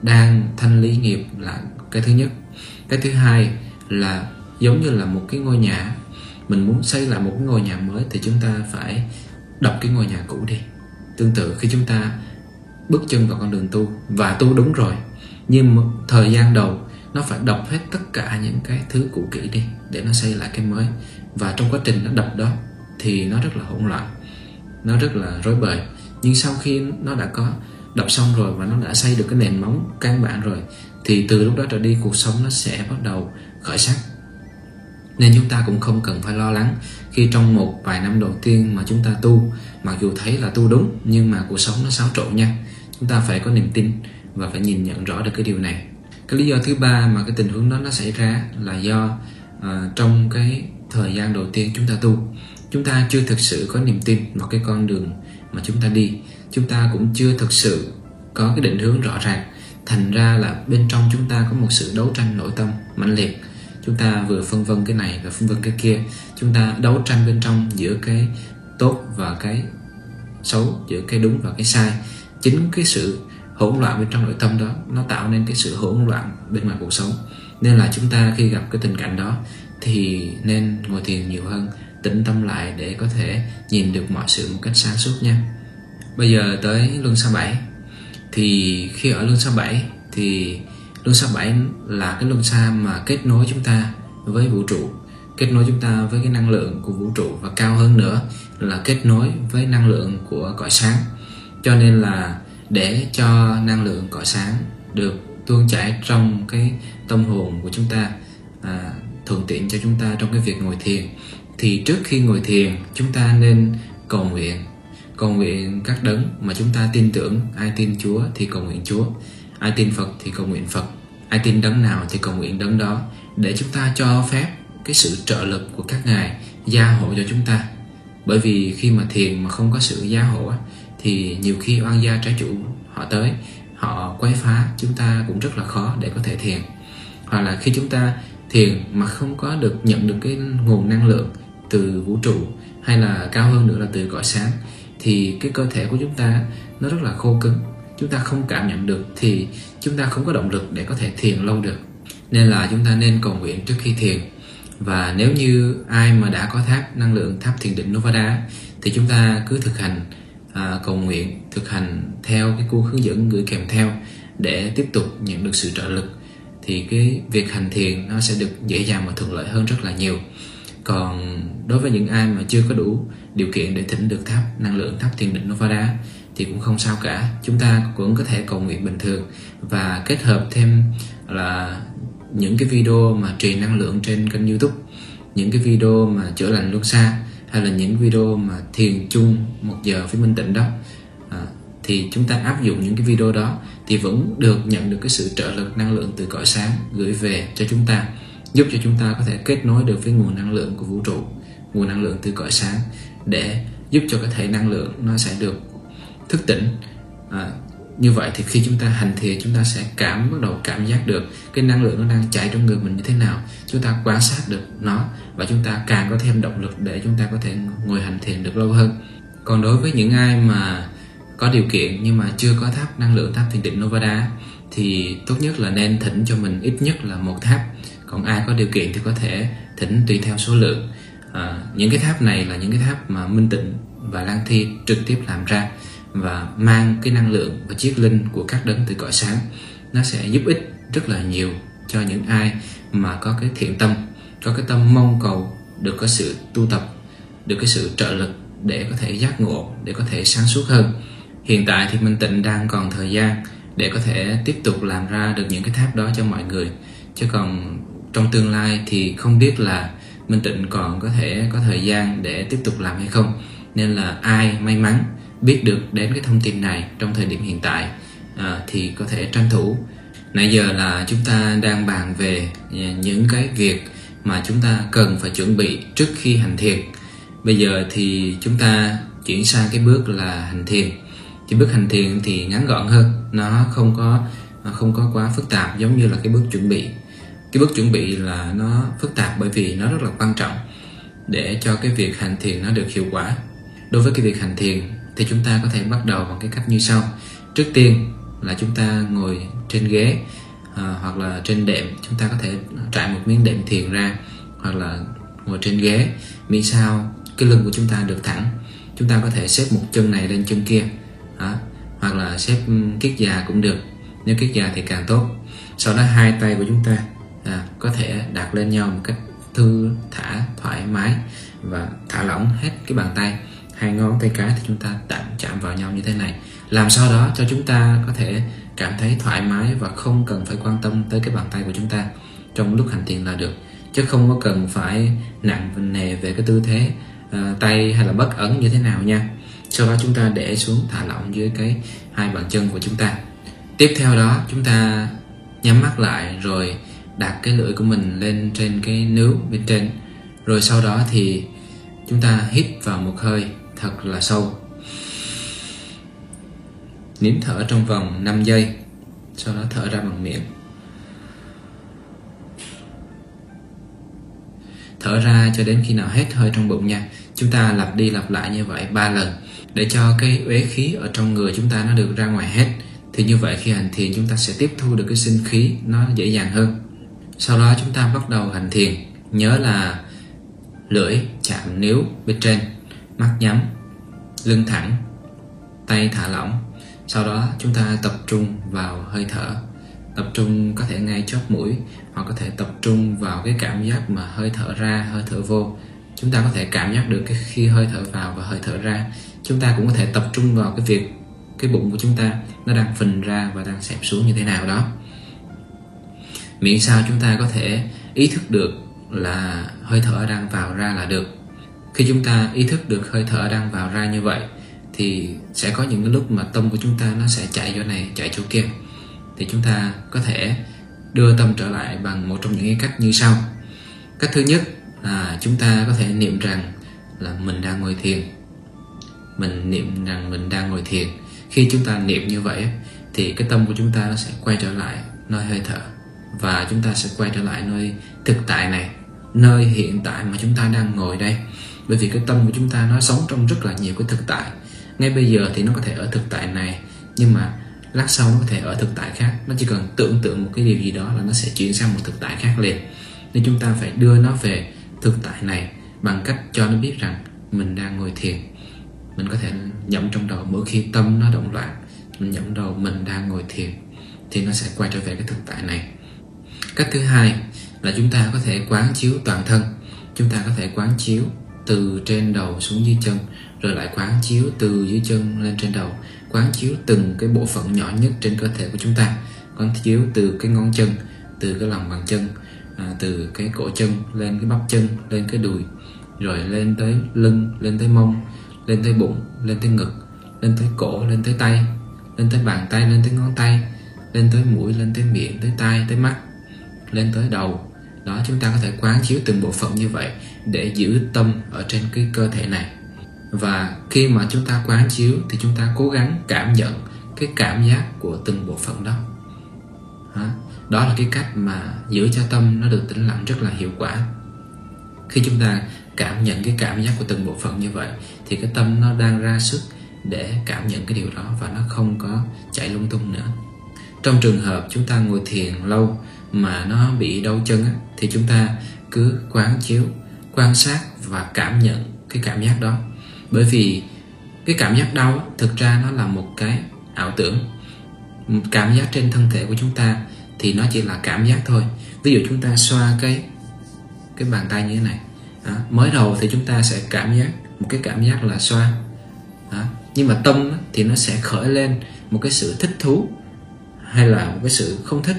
[SPEAKER 1] đang thanh lý nghiệp là cái thứ nhất. Cái thứ hai là giống như là một cái ngôi nhà, mình muốn xây lại một cái ngôi nhà mới thì chúng ta phải đập cái ngôi nhà cũ đi. Tương tự khi chúng ta bước chân vào con đường tu, và tu đúng rồi, nhưng thời gian đầu nó phải đập hết tất cả những cái thứ cũ kỹ đi, để nó xây lại cái mới. Và trong quá trình nó đập đó, thì nó rất là hỗn loạn, nó rất là rối bời. Nhưng sau khi nó đã có đập xong rồi và nó đã xây được cái nền móng căn bản rồi, thì từ lúc đó trở đi cuộc sống nó sẽ bắt đầu khởi sắc. Nên chúng ta cũng không cần phải lo lắng khi trong một vài năm đầu tiên mà chúng ta tu, mặc dù thấy là tu đúng, nhưng mà cuộc sống nó xáo trộn nha. Chúng ta phải có niềm tin và phải nhìn nhận rõ được cái điều này cái lý do thứ ba mà cái tình huống đó nó xảy ra là do uh, trong cái thời gian đầu tiên chúng ta tu chúng ta chưa thực sự có niềm tin vào cái con đường mà chúng ta đi. Chúng ta cũng chưa thực sự có cái định hướng rõ ràng. Thành ra là bên trong chúng ta có một sự đấu tranh nội tâm mãnh liệt. Chúng ta vừa phân vân cái này và phân vân cái kia. Chúng ta đấu tranh bên trong giữa cái tốt và cái xấu giữa cái đúng và cái sai. Chính cái sự hỗn loạn bên trong nội tâm đó, nó tạo nên cái sự hỗn loạn bên ngoài cuộc sống. Nên là chúng ta khi gặp cái tình cảnh đó thì nên ngồi thiền nhiều hơn, tĩnh tâm lại để có thể nhìn được mọi sự một cách sáng suốt nha. Bây giờ tới luân xa bảy. Thì khi ở luân xa 7 thì luân xa 7 là cái luân xa mà kết nối chúng ta với vũ trụ, kết nối chúng ta với cái năng lượng của vũ trụ và cao hơn nữa là kết nối với năng lượng của cõi sáng. Cho nên là để cho năng lượng cõi sáng được tuôn chảy trong cái tâm hồn của chúng ta à, thuận tiện cho chúng ta trong cái việc ngồi thiền. Thì trước khi ngồi thiền chúng ta nên cầu nguyện. Cầu nguyện các đấng mà chúng ta tin tưởng ai tin Chúa thì cầu nguyện Chúa ai tin Phật thì cầu nguyện Phật ai tin đấng nào thì cầu nguyện đấng đó để chúng ta cho phép cái sự trợ lực của các ngài gia hộ cho chúng ta. Bởi vì khi mà thiền mà không có sự gia hộ thì nhiều khi oan gia trái chủ họ tới, họ quấy phá chúng ta cũng rất là khó để có thể thiền. Hoặc là khi chúng ta thiền mà không có được nhận được cái nguồn năng lượng từ vũ trụ hay là cao hơn nữa là từ cõi sáng, thì cái cơ thể của chúng ta nó rất là khô cứng. Chúng ta không cảm nhận được thì chúng ta không có động lực để có thể thiền lâu được. Nên là chúng ta nên cầu nguyện trước khi thiền. Và nếu như ai mà đã có tháp năng lượng tháp thiền định Novada, thì chúng ta cứ thực hành à, cầu nguyện thực hành theo cái cuốn hướng dẫn gửi kèm theo để tiếp tục nhận được sự trợ lực thì cái việc hành thiền nó sẽ được dễ dàng và thuận lợi hơn rất là nhiều. Còn đối với những ai mà chưa có đủ điều kiện để thỉnh được tháp năng lượng tháp thiền định Novada thì cũng không sao cả. Chúng ta cũng có thể cầu nguyện bình thường và kết hợp thêm là những cái video mà truyền năng lượng trên kênh youtube những cái video mà chữa lành luân xa hay là những video mà thiền chung một giờ với minh tịnh đó à, thì chúng ta áp dụng những cái video đó thì vẫn được nhận được cái sự trợ lực năng lượng từ cõi sáng gửi về cho chúng ta giúp cho chúng ta có thể kết nối được với nguồn năng lượng của vũ trụ nguồn năng lượng từ cõi sáng để giúp cho cái thể năng lượng nó sẽ được thức tỉnh à, như vậy thì khi chúng ta hành thiền chúng ta sẽ cảm bắt đầu cảm giác được cái năng lượng nó đang chạy trong người mình như thế nào. Chúng ta quan sát được nó và chúng ta càng có thêm động lực để chúng ta có thể ngồi hành thiền được lâu hơn. Còn đối với những ai mà có điều kiện nhưng mà chưa có tháp năng lượng tháp thiền định Novada thì tốt nhất là nên thỉnh cho mình ít nhất là một tháp. Còn ai có điều kiện thì có thể thỉnh tùy theo số lượng. À, những cái tháp này là những cái tháp mà minh tịnh và lan thi trực tiếp làm ra và mang cái năng lượng và chiếc linh của các đấng từ cõi sáng. Nó sẽ giúp ích rất là nhiều cho những ai mà có cái thiện tâm, có cái tâm mong cầu được có sự tu tập, được cái sự trợ lực để có thể giác ngộ, để có thể sáng suốt hơn. Hiện tại thì minh tịnh đang còn thời gian để có thể tiếp tục làm ra được những cái tháp đó cho mọi người. Chứ còn trong tương lai thì không biết là minh tịnh còn có thể có thời gian để tiếp tục làm hay không. Nên là ai may mắn biết được đến cái thông tin này trong thời điểm hiện tại à, thì có thể tranh thủ. Nãy giờ là chúng ta đang bàn về à, những cái việc mà chúng ta cần phải chuẩn bị trước khi hành thiền. Bây giờ thì chúng ta chuyển sang cái bước là hành thiền. Thì bước hành thiền thì ngắn gọn hơn nó không có à, không có quá phức tạp giống như là cái bước chuẩn bị. Cái bước chuẩn bị là nó phức tạp bởi vì nó rất là quan trọng để cho cái việc hành thiền nó được hiệu quả. Đối với cái việc hành thiền thì chúng ta có thể bắt đầu bằng cái cách như sau. Trước tiên là chúng ta ngồi trên ghế à, hoặc là trên đệm. Chúng ta có thể trải một miếng đệm thiền ra hoặc là ngồi trên ghế. Miễn sao cái lưng của chúng ta được thẳng. Chúng ta có thể xếp một chân này lên chân kia à, hoặc là xếp kiết già cũng được. Nếu kiết già thì càng tốt. Sau đó hai tay của chúng ta à, có thể đặt lên nhau một cách thư thả thoải mái và thả lỏng hết cái bàn tay hai ngón tay cái thì chúng ta tạm chạm vào nhau như thế này. Làm sao đó cho chúng ta có thể cảm thấy thoải mái và không cần phải quan tâm tới cái bàn tay của chúng ta trong lúc hành thiền là được. Chứ không có cần phải nặng nề về cái tư thế uh, tay hay là bất ấn như thế nào nha. Sau đó chúng ta để xuống thả lỏng dưới cái hai bàn chân của chúng ta. Tiếp theo đó chúng ta nhắm mắt lại rồi đặt cái lưỡi của mình lên trên cái nướu bên trên. Rồi sau đó thì chúng ta hít vào một hơi thật là sâu. Nín thở trong vòng 5 giây, sau đó thở ra bằng miệng. Thở ra cho đến khi nào hết hơi trong bụng nha. Chúng ta lặp đi lặp lại như vậy ba lần, để cho cái uế khí ở trong người chúng ta nó được ra ngoài hết. Thì như vậy khi hành thiền, chúng ta sẽ tiếp thu được cái sinh khí nó dễ dàng hơn. Sau đó chúng ta bắt đầu hành thiền. Nhớ là lưỡi chạm níu bên trên mắt nhắm, lưng thẳng, tay thả lỏng. Sau đó chúng ta tập trung vào hơi thở. Tập trung có thể ngay chóp mũi hoặc có thể tập trung vào cái cảm giác mà hơi thở ra, hơi thở vô. Chúng ta có thể cảm giác được cái khi hơi thở vào và hơi thở ra. Chúng ta cũng có thể tập trung vào cái việc, cái bụng của chúng ta nó đang phình ra và đang xẹp xuống như thế nào đó. Miễn sao chúng ta có thể ý thức được là hơi thở đang vào ra là được khi chúng ta ý thức được hơi thở đang vào ra như vậy, thì sẽ có những cái lúc mà tâm của chúng ta nó sẽ chạy chỗ này, chạy chỗ kia. Thì chúng ta có thể đưa tâm trở lại bằng một trong những cái cách như sau. Cách thứ nhất là chúng ta có thể niệm rằng là mình đang ngồi thiền. Mình niệm rằng mình đang ngồi thiền. Khi chúng ta niệm như vậy thì cái tâm của chúng ta nó sẽ quay trở lại nơi hơi thở và chúng ta sẽ quay trở lại nơi thực tại này, nơi hiện tại mà chúng ta đang ngồi đây bởi vì cái tâm của chúng ta nó sống trong rất là nhiều cái thực tại. Ngay bây giờ thì nó có thể ở thực tại này, nhưng mà lát sau nó có thể ở thực tại khác. Nó chỉ cần tưởng tượng một cái điều gì đó là nó sẽ chuyển sang một thực tại khác liền. Nên chúng ta phải đưa nó về thực tại này bằng cách cho nó biết rằng mình đang ngồi thiền. Mình có thể nhậm trong đầu mỗi khi tâm nó động loạn, mình nhậm đầu mình đang ngồi thiền, thì nó sẽ quay trở về cái thực tại này. Cách thứ hai là chúng ta có thể quán chiếu toàn thân. Chúng ta có thể quán chiếu từ trên đầu xuống dưới chân rồi lại quán chiếu từ dưới chân lên trên đầu quán chiếu từng cái bộ phận nhỏ nhất trên cơ thể của chúng ta quán chiếu từ cái ngón chân từ cái lòng bàn chân à, từ cái cổ chân lên cái bắp chân lên cái đùi rồi lên tới lưng lên tới mông lên tới bụng lên tới ngực lên tới cổ lên tới tay lên tới bàn tay lên tới ngón tay lên tới mũi lên tới miệng tới tai tới mắt lên tới đầu đó, chúng ta có thể quán chiếu từng bộ phận như vậy để giữ tâm ở trên cái cơ thể này. Và khi mà chúng ta quán chiếu thì chúng ta cố gắng cảm nhận cái cảm giác của từng bộ phận đó. Đó là cái cách mà giữ cho tâm nó được tĩnh lặng rất là hiệu quả. Khi chúng ta cảm nhận cái cảm giác của từng bộ phận như vậy thì cái tâm nó đang ra sức để cảm nhận cái điều đó và nó không có chạy lung tung nữa. Trong trường hợp chúng ta ngồi thiền lâu mà nó bị đau chân á, thì chúng ta cứ quán chiếu quan sát và cảm nhận cái cảm giác đó bởi vì cái cảm giác đau thực ra nó là một cái ảo tưởng cảm giác trên thân thể của chúng ta thì nó chỉ là cảm giác thôi ví dụ chúng ta xoa cái cái bàn tay như thế này đó. mới đầu thì chúng ta sẽ cảm giác một cái cảm giác là xoa đó. nhưng mà tâm thì nó sẽ khởi lên một cái sự thích thú hay là một cái sự không thích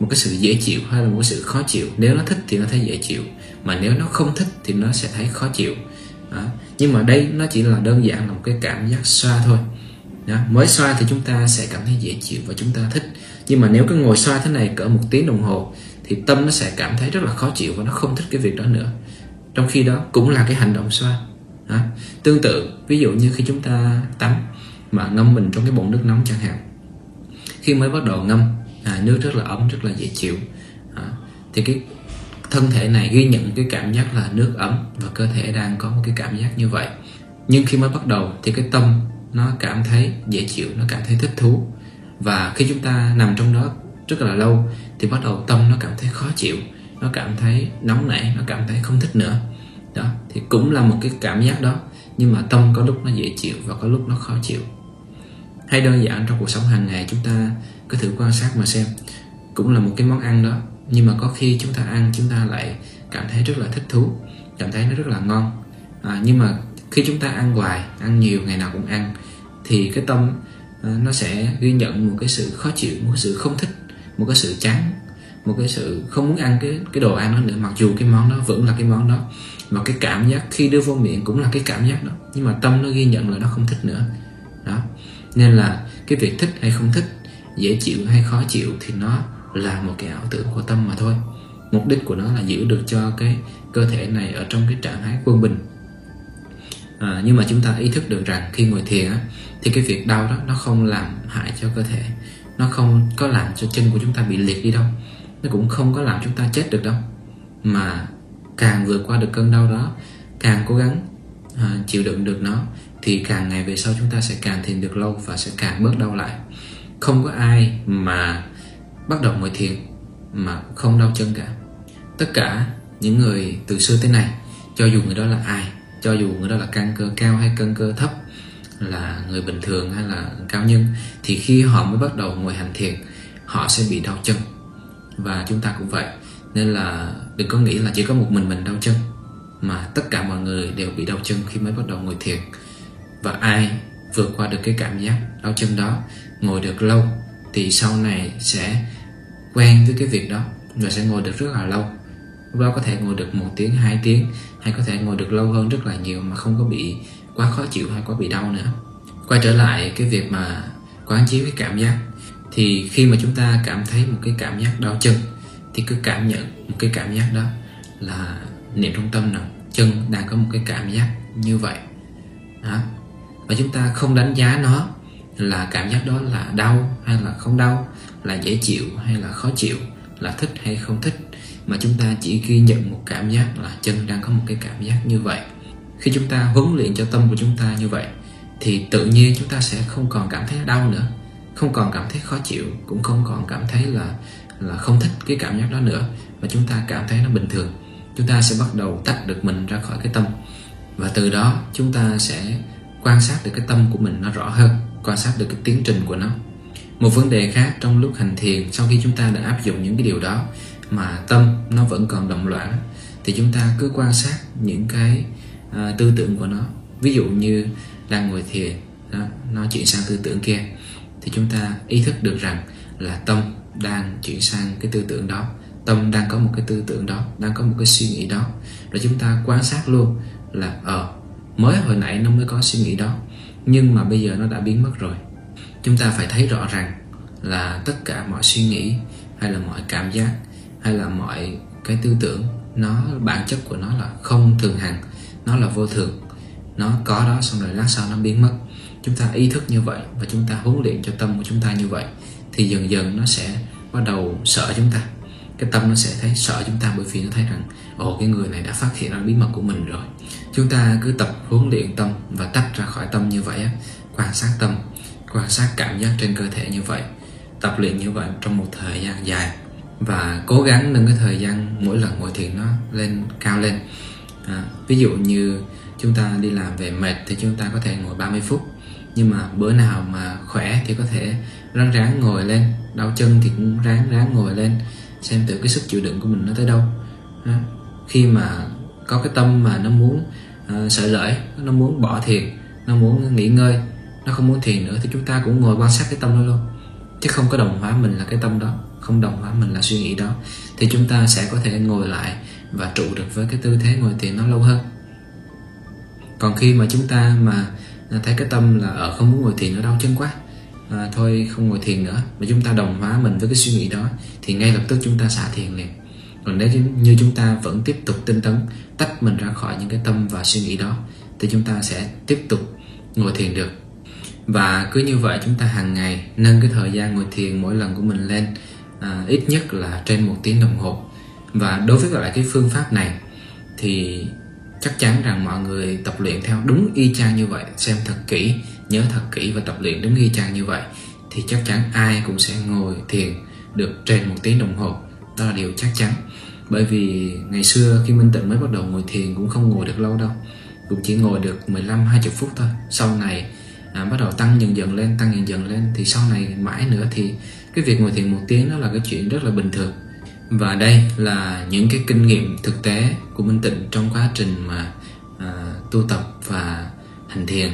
[SPEAKER 1] một cái sự dễ chịu hay là một cái sự khó chịu. Nếu nó thích thì nó thấy dễ chịu, mà nếu nó không thích thì nó sẽ thấy khó chịu. Đó. nhưng mà đây nó chỉ là đơn giản là một cái cảm giác xoa thôi. Đó. mới xoa thì chúng ta sẽ cảm thấy dễ chịu và chúng ta thích. Nhưng mà nếu cứ ngồi xoa thế này cỡ một tiếng đồng hồ thì tâm nó sẽ cảm thấy rất là khó chịu và nó không thích cái việc đó nữa. Trong khi đó cũng là cái hành động xoa. Đó. tương tự, ví dụ như khi chúng ta tắm mà ngâm mình trong cái bồn nước nóng chẳng hạn. Khi mới bắt đầu ngâm à, nước rất là ấm rất là dễ chịu. À, thì cái thân thể này ghi nhận cái cảm giác là nước ấm và cơ thể đang có một cái cảm giác như vậy. Nhưng khi mới bắt đầu thì cái tâm nó cảm thấy dễ chịu nó cảm thấy thích thú. Và khi chúng ta nằm trong đó rất là lâu thì bắt đầu tâm nó cảm thấy khó chịu nó cảm thấy nóng nảy nó cảm thấy không thích nữa. Đó thì cũng là một cái cảm giác đó nhưng mà tâm có lúc nó dễ chịu và có lúc nó khó chịu. Hay đơn giản trong cuộc sống hàng ngày chúng ta cứ thử quan sát mà xem. Cũng là một cái món ăn đó. Nhưng mà có khi chúng ta ăn chúng ta lại cảm thấy rất là thích thú. Cảm thấy nó rất là ngon. À, nhưng mà khi chúng ta ăn hoài ăn nhiều ngày nào cũng ăn thì cái tâm ờ, nó sẽ ghi nhận một cái sự khó chịu một cái sự không thích một cái sự chán một cái sự không muốn ăn cái cái đồ ăn đó nữa. Mặc dù cái món đó vẫn là cái món đó mà cái cảm giác khi đưa vô miệng cũng là cái cảm giác đó. Nhưng mà tâm nó ghi nhận là nó không thích nữa. Đó. Nên là cái việc thích hay không thích dễ chịu hay khó chịu thì nó là một cái ảo tưởng của tâm mà thôi. Mục đích của nó là giữ được cho cái cơ thể này ở trong cái trạng thái quân bình. À, nhưng mà chúng ta ý thức được rằng khi ngồi thiền á, thì cái việc đau đó nó không làm hại cho cơ thể. Nó không có làm cho chân của chúng ta bị liệt đi đâu. Nó cũng không có làm chúng ta chết được đâu. Mà càng vượt qua được cơn đau đó càng cố gắng à, chịu đựng được nó thì càng ngày về sau chúng ta sẽ càng thiền được lâu và sẽ càng bớt đau lại không có ai mà bắt đầu ngồi thiền mà không đau chân cả. Tất cả những người từ xưa tới nay cho dù người đó là ai cho dù người đó là căn cơ cao hay căn cơ thấp là người bình thường hay là cao nhân thì khi họ mới bắt đầu ngồi hành thiền họ sẽ bị đau chân. Và chúng ta cũng vậy nên là đừng có nghĩ là chỉ có một mình mình đau chân mà tất cả mọi người đều bị đau chân khi mới bắt đầu ngồi thiền. Và ai vượt qua được cái cảm giác đau chân đó ngồi được lâu thì sau này sẽ quen với cái việc đó và sẽ ngồi được rất là lâu. Lúc đó có thể ngồi được một tiếng, hai tiếng, hay có thể ngồi được lâu hơn rất là nhiều mà không có bị quá khó chịu hay quá bị đau nữa. Quay trở lại cái việc mà quán chiếu cái cảm giác, thì khi mà chúng ta cảm thấy một cái cảm giác đau chân, thì cứ cảm nhận một cái cảm giác đó là niệm trong tâm rằng chân đang có một cái cảm giác như vậy. Đó. và chúng ta không đánh giá nó là cảm giác đó là đau hay là không đau, là dễ chịu hay là khó chịu, là thích hay không thích. Mà chúng ta chỉ ghi nhận một cảm giác là chân đang có một cái cảm giác như vậy. Khi chúng ta huấn luyện cho tâm của chúng ta như vậy, thì tự nhiên chúng ta sẽ không còn cảm thấy đau nữa, không còn cảm thấy khó chịu, cũng không còn cảm thấy là là không thích cái cảm giác đó nữa. Và chúng ta cảm thấy nó bình thường. Chúng ta sẽ bắt đầu tách được mình ra khỏi cái tâm. Và từ đó chúng ta sẽ quan sát được cái tâm của mình nó rõ hơn quan sát được cái tiến trình của nó. Một vấn đề khác trong lúc hành thiền sau khi chúng ta đã áp dụng những cái điều đó mà tâm nó vẫn còn động loạn thì chúng ta cứ quan sát những cái à, tư tưởng của nó. Ví dụ như đang ngồi thiền đó, nó chuyển sang tư tưởng kia thì chúng ta ý thức được rằng là tâm đang chuyển sang cái tư tưởng đó. Tâm đang có một cái tư tưởng đó đang có một cái suy nghĩ đó. Rồi chúng ta quan sát luôn là ờ mới hồi nãy nó mới có suy nghĩ đó nhưng mà bây giờ nó đã biến mất rồi. Chúng ta phải thấy rõ rằng là tất cả mọi suy nghĩ, hay là mọi cảm giác, hay là mọi cái tư tưởng, nó, bản chất của nó là không thường hằng, nó là vô thường. Nó có đó xong rồi lát sau nó biến mất. Chúng ta ý thức như vậy và chúng ta huấn luyện cho tâm của chúng ta như vậy, thì dần dần nó sẽ bắt đầu sợ chúng ta. Cái tâm nó sẽ thấy sợ chúng ta bởi vì nó thấy rằng, ồ, cái người này đã phát hiện ra bí mật của mình rồi chúng ta cứ tập huấn luyện tâm và tách ra khỏi tâm như vậy á quan sát tâm quan sát cảm giác trên cơ thể như vậy tập luyện như vậy trong một thời gian dài. Và cố gắng nâng cái thời gian mỗi lần ngồi thiền nó lên cao lên. À, ví dụ như chúng ta đi làm về mệt thì chúng ta có thể ngồi 30 phút. Nhưng mà bữa nào mà khỏe thì có thể ráng ráng ngồi lên. Đau chân thì cũng ráng ráng ngồi lên. Xem thử cái sức chịu đựng của mình nó tới đâu. À, khi mà có cái tâm mà nó muốn uh, sợ lợi nó muốn bỏ thiền nó muốn nghỉ ngơi nó không muốn thiền nữa thì chúng ta cũng ngồi quan sát cái tâm đó luôn. Chứ không có đồng hóa mình là cái tâm đó không đồng hóa mình là suy nghĩ đó thì chúng ta sẽ có thể ngồi lại và trụ được với cái tư thế ngồi thiền nó lâu hơn. Còn khi mà chúng ta mà à, thấy cái tâm là ở không muốn ngồi thiền nó đau chân quá à, thôi không ngồi thiền nữa mà chúng ta đồng hóa mình với cái suy nghĩ đó thì ngay lập tức chúng ta xả thiền liền nếu như chúng ta vẫn tiếp tục tinh tấn tách mình ra khỏi những cái tâm và suy nghĩ đó thì chúng ta sẽ tiếp tục ngồi thiền được. Và cứ như vậy chúng ta hàng ngày nâng cái thời gian ngồi thiền mỗi lần của mình lên à, ít nhất là trên một tiếng đồng hồ. Và đối với lại cái phương pháp này thì chắc chắn rằng mọi người tập luyện theo đúng y chang như vậy xem thật kỹ nhớ thật kỹ và tập luyện đúng y chang như vậy thì chắc chắn ai cũng sẽ ngồi thiền được trên một tiếng đồng hồ đó là điều chắc chắn. Bởi vì ngày xưa khi Minh Tịnh mới bắt đầu ngồi thiền cũng không ngồi được lâu đâu. Cũng chỉ ngồi được 15 20 phút thôi. Sau này à, bắt đầu tăng dần dần lên tăng dần dần lên thì sau này mãi nữa thì cái việc ngồi thiền một tiếng đó là cái chuyện rất là bình thường. Và đây là những cái kinh nghiệm thực tế của Minh Tịnh trong quá trình mà à, tu tập và hành thiền.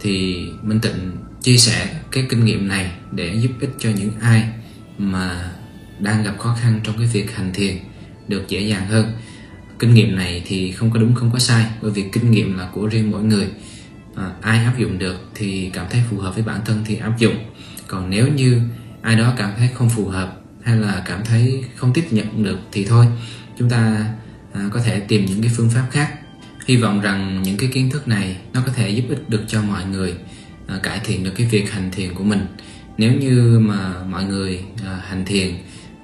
[SPEAKER 1] Thì Minh Tịnh chia sẻ cái kinh nghiệm này để giúp ích cho những ai mà đang gặp khó khăn trong cái việc hành thiền được dễ dàng hơn. Kinh nghiệm này thì không có đúng không có sai bởi vì kinh nghiệm là của riêng mỗi người. À, ai áp dụng được thì cảm thấy phù hợp với bản thân thì áp dụng. Còn nếu như ai đó cảm thấy không phù hợp hay là cảm thấy không tiếp nhận được thì thôi chúng ta à, có thể tìm những cái phương pháp khác. Hy vọng rằng những cái kiến thức này nó có thể giúp ích được cho mọi người à, cải thiện được cái việc hành thiền của mình. Nếu như mà mọi người à, hành thiền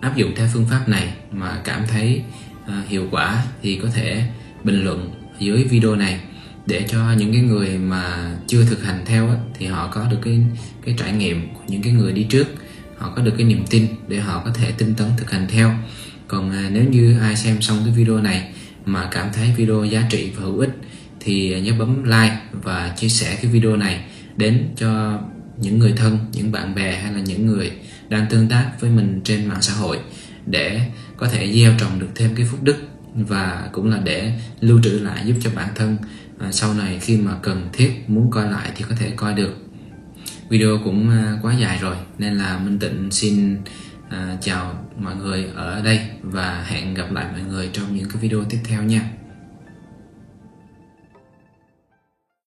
[SPEAKER 1] áp dụng theo phương pháp này mà cảm thấy uh, hiệu quả thì có thể bình luận dưới video này. Để cho những cái người mà chưa thực hành theo á, thì họ có được cái cái trải nghiệm của những cái người đi trước. Họ có được cái niềm tin để họ có thể tinh tấn thực hành theo. Còn à, nếu như ai xem xong cái video này mà cảm thấy video giá trị và hữu ích thì nhớ bấm like và chia sẻ cái video này đến cho những người thân những bạn bè hay là những người đang tương tác với mình trên mạng xã hội để có thể gieo trồng được thêm cái phúc đức và cũng là để lưu trữ lại giúp cho bản thân. À, sau này khi mà cần thiết muốn coi lại thì có thể coi được. Video cũng à, quá dài rồi nên là Minh Tịnh xin à, chào mọi người ở đây và hẹn gặp lại mọi người trong những cái video tiếp theo nha.